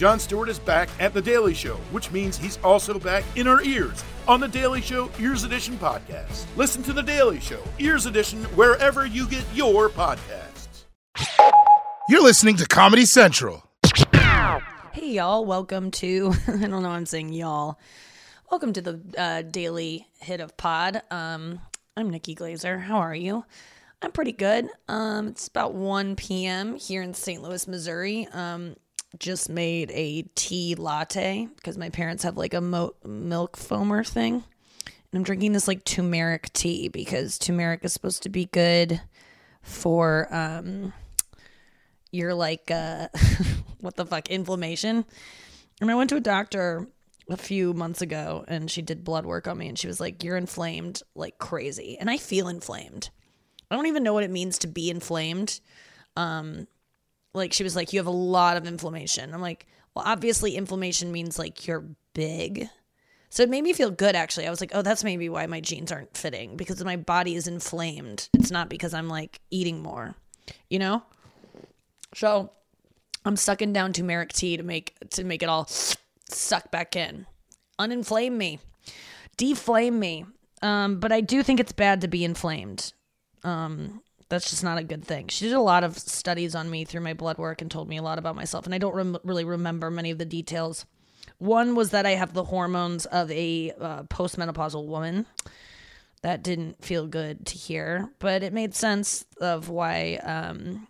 Jon Stewart is back at The Daily Show, which means he's also back in our ears on The Daily Show Ears Edition podcast. Listen to The Daily Show Ears Edition wherever you get your podcasts. You're listening to Comedy Central. Hey, y'all. Welcome to, I don't know why I'm saying y'all. Welcome to the uh, daily hit of pod. Um, I'm Nikki Glazer. How are you? I'm pretty good. Um, it's about 1 p.m. here in St. Louis, Missouri. Um, just made a tea latte because my parents have like a mo- milk foamer thing. And I'm drinking this like turmeric tea because turmeric is supposed to be good for um your like uh what the fuck inflammation. And I went to a doctor a few months ago and she did blood work on me and she was like you're inflamed like crazy. And I feel inflamed. I don't even know what it means to be inflamed. Um like she was like you have a lot of inflammation. I'm like well obviously inflammation means like you're big. So it made me feel good actually. I was like oh that's maybe why my jeans aren't fitting because my body is inflamed. It's not because i'm like eating more you know? So i'm sucking down turmeric tea to make to make it all suck back in. Uninflame me. Deflame me. Um but i do think it's bad to be inflamed. Um that's just not a good thing. She did a lot of studies on me through my blood work and told me a lot about myself, and I don't rem- really remember many of the details. One was that I have the hormones of a uh, postmenopausal woman. That didn't feel good to hear, but it made sense of why, um,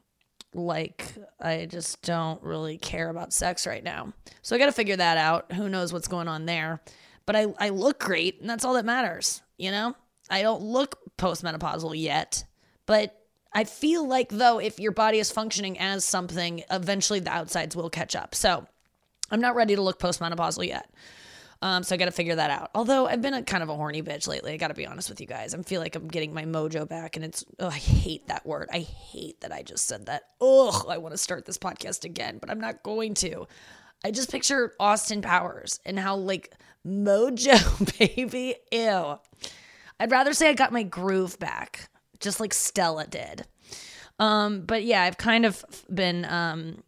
like, I just don't really care about sex right now. So I got to figure that out. Who knows what's going on there? But I, I look great, and that's all that matters, you know? I don't look postmenopausal yet, but I feel like though if your body is functioning as something, eventually the outsides will catch up. So I'm not ready to look postmenopausal yet. Um, so I got to figure that out. Although I've been a kind of a horny bitch lately, I got to be honest with you guys. I feel like I'm getting my mojo back, and it's oh, I hate that word. I hate that I just said that. Ugh, I want to start this podcast again, but I'm not going to. I just picture Austin Powers and how like mojo baby. Ew. I'd rather say I got my groove back just like Stella did. Um, but yeah, I've kind of been um,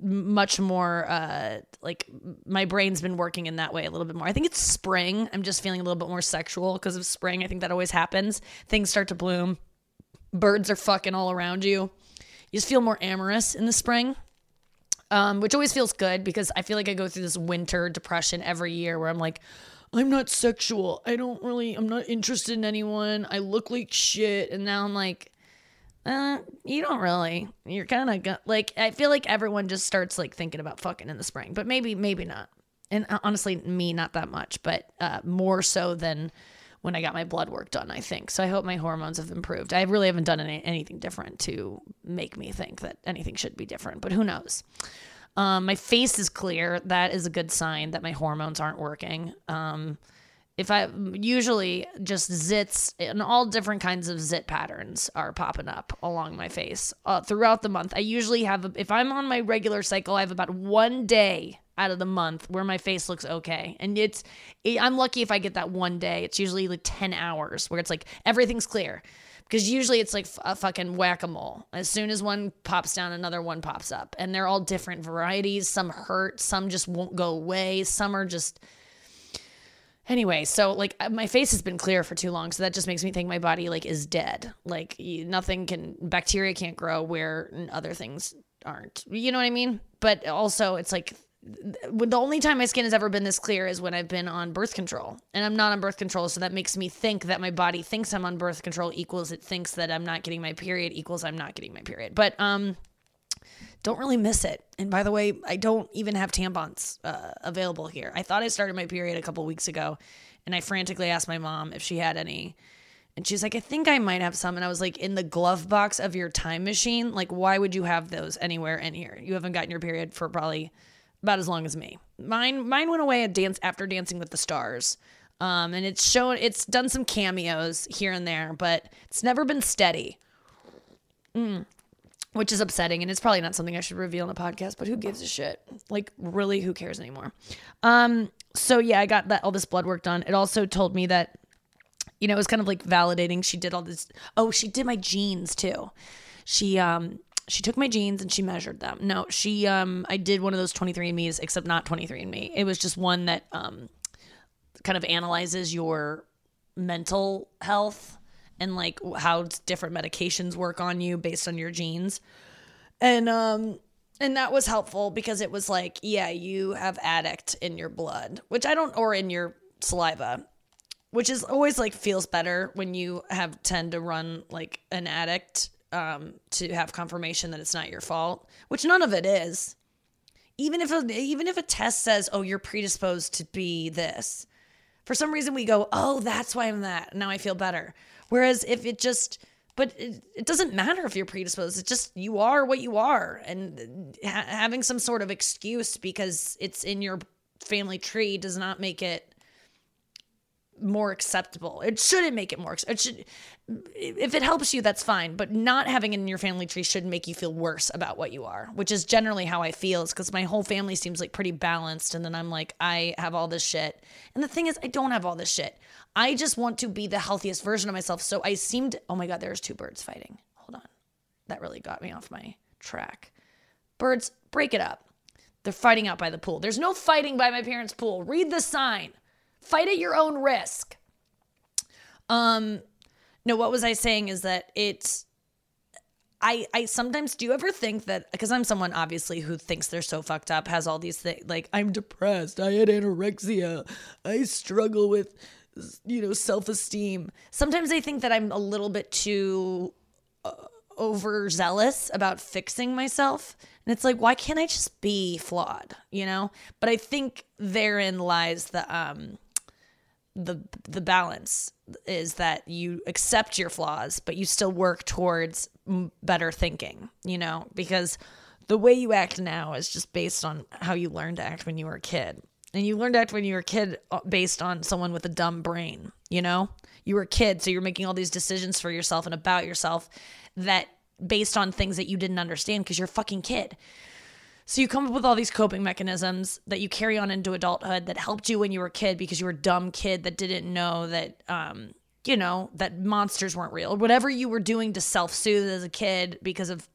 much more uh, like my brain's been working in that way a little bit more. I think it's spring. I'm just feeling a little bit more sexual because of spring. I think that always happens. Things start to bloom. Birds are fucking all around you. You just feel more amorous in the spring. Um, which always feels good because I feel like I go through this winter depression every year where I'm like, I'm not sexual. I don't really, I'm not interested in anyone. I look like shit. And now I'm like, uh, you don't really. You're kind of go- like, I feel like everyone just starts like thinking about fucking in the spring, but maybe, maybe not. And uh, honestly, me, not that much, but uh, more so than when I got my blood work done, I think. So I hope my hormones have improved. I really haven't done any, anything different to make me think that anything should be different, but who knows? Um, my face is clear. That is a good sign that my hormones aren't working. Um, if I usually just zits and all different kinds of zit patterns are popping up along my face uh, throughout the month. I usually have, if I'm on my regular cycle, I have about one day out of the month where my face looks okay. And it's, it, I'm lucky if I get that one day. It's usually like 10 hours where it's like everything's clear because usually it's like a fucking whack-a-mole. As soon as one pops down another one pops up. And they're all different varieties. Some hurt some just won't go away. Some are just anyway so like my face has been clear for too long so that just makes me think my body like is dead. Like nothing can bacteria can't grow where other things aren't. You know what i mean? But also it's like the only time my skin has ever been this clear is when I've been on birth control. And I'm not on birth control, so that makes me think that my body thinks I'm on birth control equals it thinks that I'm not getting my period equals I'm not getting my period. But um don't really miss it. And by the way, I don't even have tampons uh, available here. I thought I started my period a couple weeks ago, and I frantically asked my mom if she had any. And she's like, I think I might have some. And I was like, in the glove box of your time machine? Like, why would you have those anywhere in here? You haven't gotten your period for probably about as long as me. Mine mine went away at dance after Dancing with the Stars. Um, and it's shown it's done some cameos here and there, but it's never been steady. Mm, which is upsetting, and it's probably not something I should reveal in a podcast, but who gives a shit? Like, really, who cares anymore? Um, so yeah, I got that all this blood work done. It also told me that, you know, it was kind of like validating. She did all this. Oh, she did my jeans too. She um she took my genes and she measured them. No, she um I did one of those 23andme's except not 23andme. It was just one that um kind of analyzes your mental health and like how different medications work on you based on your genes. And um and that was helpful because it was like, yeah, you have addict in your blood, which I don't or in your saliva, which is always like feels better when you have tend to run like an addict um to have confirmation that it's not your fault, which none of it is. Even if a, even if a test says, "Oh, you're predisposed to be this." For some reason we go, "Oh, that's why I'm that." Now I feel better. Whereas if it just but it, it, doesn't matter if you're predisposed. It's just you are what you are, and ha- having some sort of excuse because it's in your family tree does not make it more acceptable. It shouldn't make it more. It should, if it helps you, that's fine. But not having it in your family tree should make you feel worse about what you are, which is generally how I feel. Is because my whole family seems like pretty balanced, and then I'm like, I have all this shit, and the thing is, I don't have all this shit. I just want to be the healthiest version of myself. So I seemed, oh my god, there's two birds fighting. Hold on, that really got me off my track. Birds, break it up. They're fighting out by the pool. There's no fighting by my parents' pool. Read the sign. Fight at your own risk. Um, no, what was I saying is that it's I I sometimes do ever think that because I'm someone obviously who thinks they're so fucked up, has all these things like I'm depressed, I had anorexia, I struggle with you know self-esteem. Sometimes I think that I'm a little bit too uh, overzealous about fixing myself. And it's like, why can't I just be flawed, you know? But I think therein lies the um the the balance is that you accept your flaws but you still work towards better thinking you know because the way you act now is just based on how you learned to act when you were a kid. And you learned to act when you were a kid uh, based on someone with a dumb brain you know? You were a kid so you're making all these decisions for yourself and about yourself that based on things that you didn't understand because you're a fucking kid so you come up with all these coping mechanisms that you carry on into adulthood that helped you when you were a kid because you were a dumb kid that didn't know that um, you know, that monsters weren't real. Whatever you were doing to self-soothe as a kid because of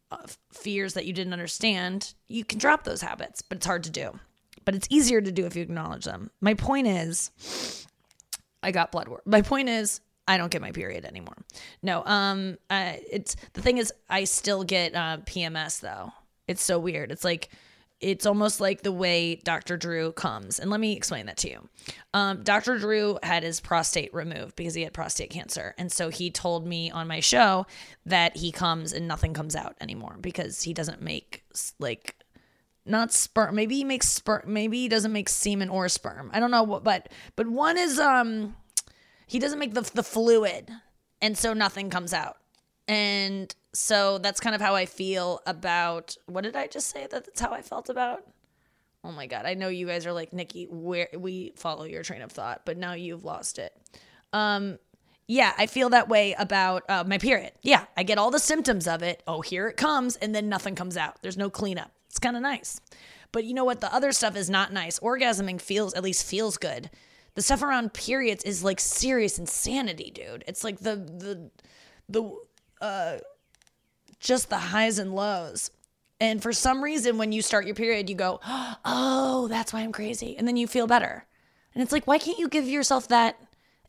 fears that you didn't understand, you can drop those habits, but it's hard to do. But it's easier to do if you acknowledge them. My point is I got blood work. My point is I don't get my period anymore. No, um, uh, it's the thing is I still get uh, PMS though. It's so weird. It's like it's almost like the way Dr. Drew comes. And let me explain that to you. Um, Dr. Drew had his prostate removed because he had prostate cancer. And so he told me on my show that he comes and nothing comes out anymore because he doesn't make like not sperm. Maybe he makes sperm. Maybe he doesn't make semen or sperm. I don't know what, but but one is um he doesn't make the the fluid, and so nothing comes out. And so that's kind of how I feel about what did I just say that that's how I felt about? Oh my god, I know you guys are like Nikki, where we follow your train of thought, but now you've lost it. Um yeah, I feel that way about uh, my period. Yeah, I get all the symptoms of it. Oh, here it comes, and then nothing comes out. There's no cleanup. It's kind of nice. But you know what? The other stuff is not nice. Orgasming feels, at least feels good. The stuff around periods is like serious insanity, dude. It's like the, the, the, uh, just the highs and lows. And for some reason, when you start your period, you go, oh, that's why I'm crazy. And then you feel better. And it's like, why can't you give yourself that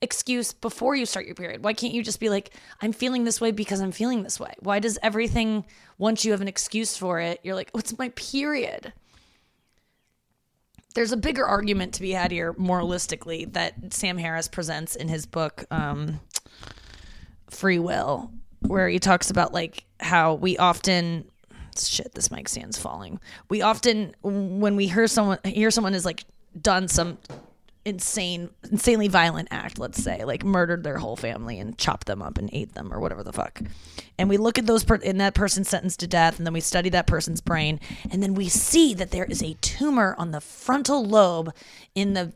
excuse before you start your period? Why can't you just be like, I'm feeling this way because I'm feeling this way? Why does everything, once you have an excuse for it, you're like, oh, it's my period? There's a bigger argument to be had here, moralistically, that Sam Harris presents in his book, um, Free Will, where he talks about like how we often shit this mic stands falling. We often when we hear someone hear someone has like done some insane insanely violent act let's say like murdered their whole family and chopped them up and ate them or whatever the fuck. And we look at those per- in that person sentenced to death and then we study that person's brain and then we see that there is a tumor on the frontal lobe in the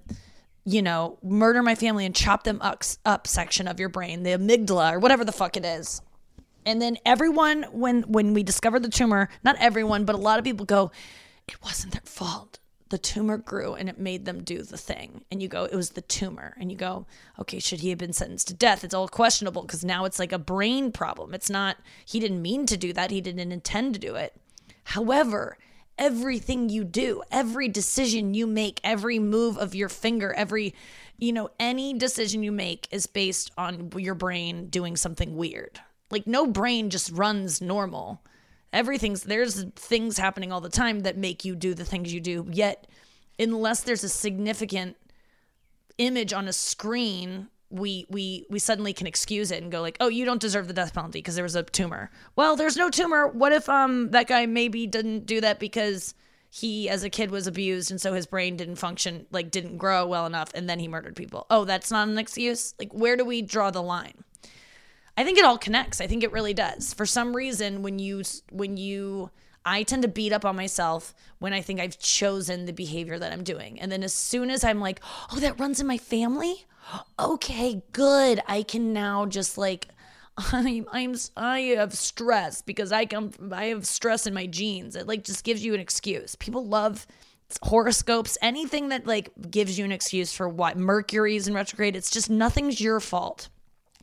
you know murder my family and chop them up, up section of your brain the amygdala or whatever the fuck it is and then everyone, when when we discovered the tumor, not everyone, but a lot of people go, it wasn't their fault. the tumor grew and it made them do the thing. And you go, it was the tumor. And you go, okay, should he have been sentenced to death? It's all questionable because now it's like a brain problem. It's not, he didn't mean to do that, he didn't intend to do it. However, everything you do, every decision you make, every move of your finger, every, you know, any decision you make is based on your brain doing something weird. Like no brain just runs normal. Everything's there's things happening all the time that make you do the things you do. Yet, unless there's a significant image on a screen we we we suddenly can excuse it and go like, "Oh, you don't deserve the death penalty because there was a tumor." Well, there's no tumor. What if um that guy maybe didn't do that because he as a kid was abused and so his brain didn't function like didn't grow well enough and then he murdered people. Oh, that's not an excuse? Like where do we draw the line? I think it all connects. I think it really does. For some reason when you when you I tend to beat up on myself when I think I've chosen the behavior that I'm doing. And then as soon as I'm like, "Oh, that runs in my family?" okay, good. I can now just like I'm I'm I have stress because I come I have stress in my genes. It like just gives you an excuse. People love horoscopes, anything that like gives you an excuse for what Mercury's in retrograde. It's just nothing's your fault.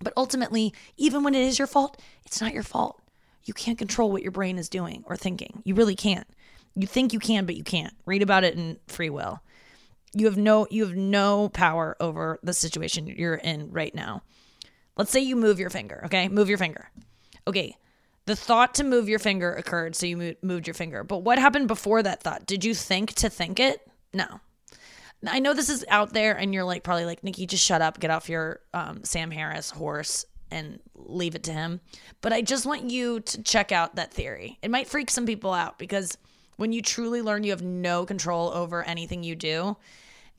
But ultimately, even when it is your fault, it's not your fault. You can't control what your brain is doing or thinking. You really can't. You think you can, but you can't. Read about it in Free Will you have no you have no power over the situation you're in right now. Let's say you move your finger, okay? Move your finger. Okay. The thought to move your finger occurred, so you moved your finger. But what happened before that thought? Did you think to think it? No. I know this is out there, and you're like probably like Nikki, just shut up, get off your um, Sam Harris horse, and leave it to him. But I just want you to check out that theory. It might freak some people out because when you truly learn you have no control over anything you do,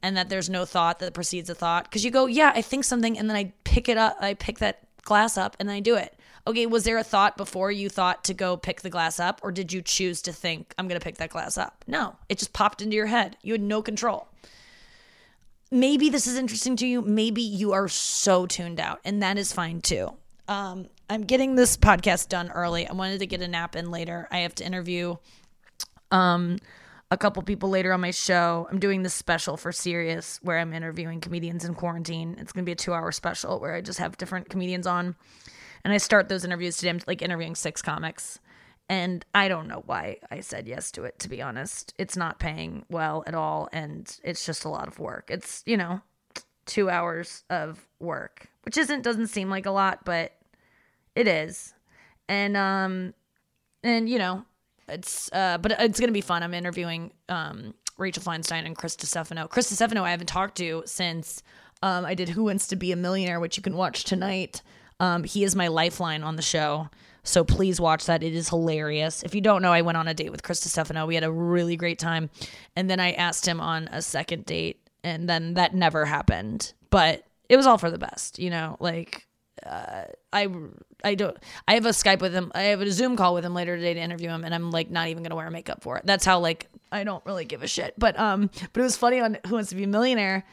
and that there's no thought that precedes a thought because you go yeah i think something and then i pick it up i pick that glass up and then i do it. Okay was there a thought before you thought to go pick the glass up or did you choose to think i'm going to pick that glass up no it just popped into your head. You had no control maybe this is interesting to you maybe you are so tuned out and that is fine too um, i'm getting this podcast done early i wanted to get a nap in later i have to interview um, a couple people later on my show. I'm doing this special for Sirius where I'm interviewing comedians in quarantine. It's going to be a two hour special where I just have different comedians on. And I start those interviews today. I'm like interviewing six comics. And I don't know why I said yes to it, to be honest. It's not paying well at all. And it's just a lot of work. It's, you know, two hours of work, which isn't, doesn't seem like a lot, but it is. And, um, and, you know, it's uh, but it's gonna be fun. I'm interviewing um, Rachel Feinstein and Chris Distefano. Chris Distefano I haven't talked to since um, I did Who Wants to Be a Millionaire, which you can watch tonight. Um, he is my lifeline on the show. So please watch that. It is hilarious. If you don't know, I went on a date with Chris Distefano. We had a really great time. And then I asked him on a second date, and then that never happened. But it was all for the best, you know, like uh, I I don't I have a Skype with him. I have a Zoom call with him later today to interview him, and I'm like not even gonna wear makeup for it. That's how like I don't really give a shit. But um, but it was funny on Who Wants to Be a Millionaire.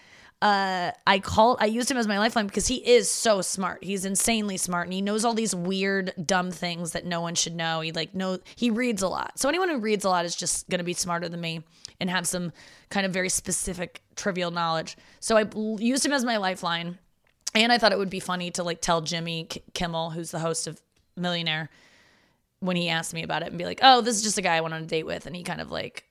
Uh, I called I used him as my lifeline because he is so smart. He's insanely smart, and he knows all these weird dumb things that no one should know. He like know he reads a lot. So anyone who reads a lot is just gonna be smarter than me and have some kind of very specific trivial knowledge. So I used him as my lifeline and I thought it would be funny to like tell Jimmy Kimmel, who's the host of Millionaire, when he asked me about it and be like, oh, this is just a guy I went on a date with. And he kind of like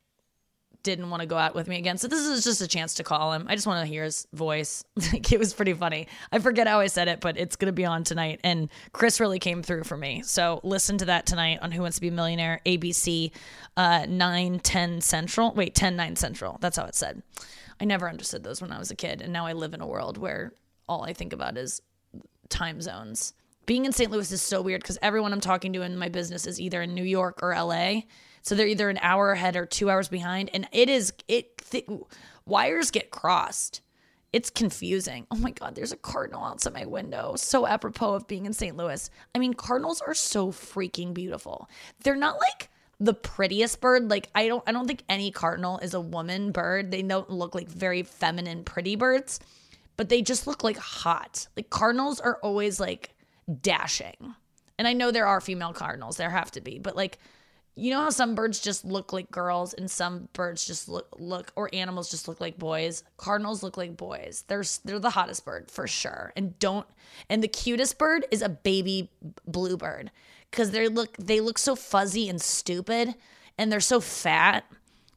didn't want to go out with me again. So this is just a chance to call him. I just want to hear his voice. it was pretty funny. I forget how I said it, but it's going to be on tonight. And Chris really came through for me. So listen to that tonight on Who Wants to Be a Millionaire, ABC uh, 9, 10 Central. Wait, 10, 9 Central. That's how it said. I never understood those when I was a kid. And now I live in a world where all I think about is time zones. Being in St. Louis is so weird because everyone I'm talking to in my business is either in New York or LA. So they're either an hour ahead or two hours behind. And it is, it, th- wires get crossed. It's confusing. Oh my God, there's a cardinal outside my window. So apropos of being in St. Louis. I mean, cardinals are so freaking beautiful. They're not like, the prettiest bird like i don't i don't think any cardinal is a woman bird they don't look like very feminine pretty birds but they just look like hot. Like cardinals are always like dashing. And I know there are female cardinals, there have to be, but like you know how some birds just look like girls and some birds just look look or animals just look like boys? Cardinals look like boys. They're they're the hottest bird for sure. And don't and the cutest bird is a baby bluebird because they look they look so fuzzy and stupid and they're so fat.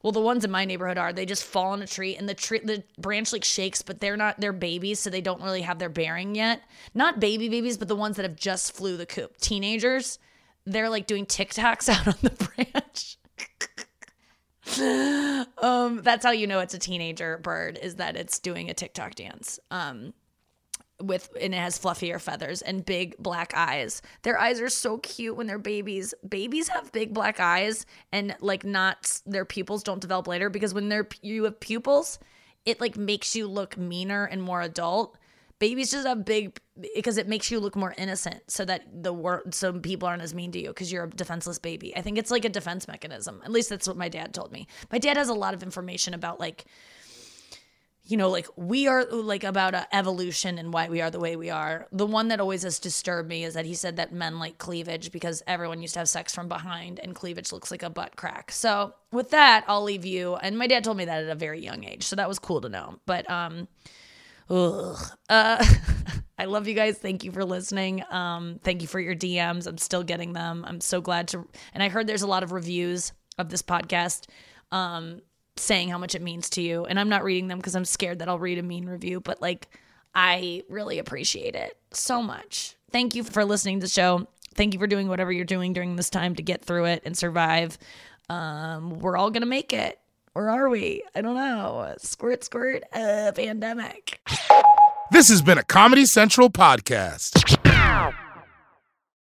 Well the ones in my neighborhood are. They just fall on a tree and the tree the branch like shakes but they're not they're babies so they don't really have their bearing yet. Not baby babies but the ones that have just flew the coop. Teenagers they're like doing TikToks out on the branch. um, that's how you know it's a teenager bird is that it's doing a TikTok dance. Um, with and it has fluffier feathers and big black eyes. Their eyes are so cute when they're babies. Babies have big black eyes and like not their pupils don't develop later because when they're you have pupils, it like makes you look meaner and more adult babies just have big because it makes you look more innocent so that the world so people aren't as mean to you because you're a defenseless baby. I think it's like a defense mechanism. At least that's what my dad told me. My dad has a lot of information about like you know like we are like about evolution and why we are the way we are. The one that always has disturbed me is that he said that men like cleavage because everyone used to have sex from behind and cleavage looks like a butt crack. So with that i'll leave you. And my dad told me that at a very young age so that was cool to know. But um Ugh. Uh, I love you guys. Thank you for listening. Um, thank you for your DMs. I'm still getting them. I'm so glad to. And I heard there's a lot of reviews of this podcast um, saying how much it means to you. And I'm not reading them because I'm scared that I'll read a mean review, but like, I really appreciate it so much. Thank you for listening to the show. Thank you for doing whatever you're doing during this time to get through it and survive. Um, we're all going to make it. Or are we? I don't know. Squirt, squirt, uh, pandemic. This has been a Comedy Central podcast.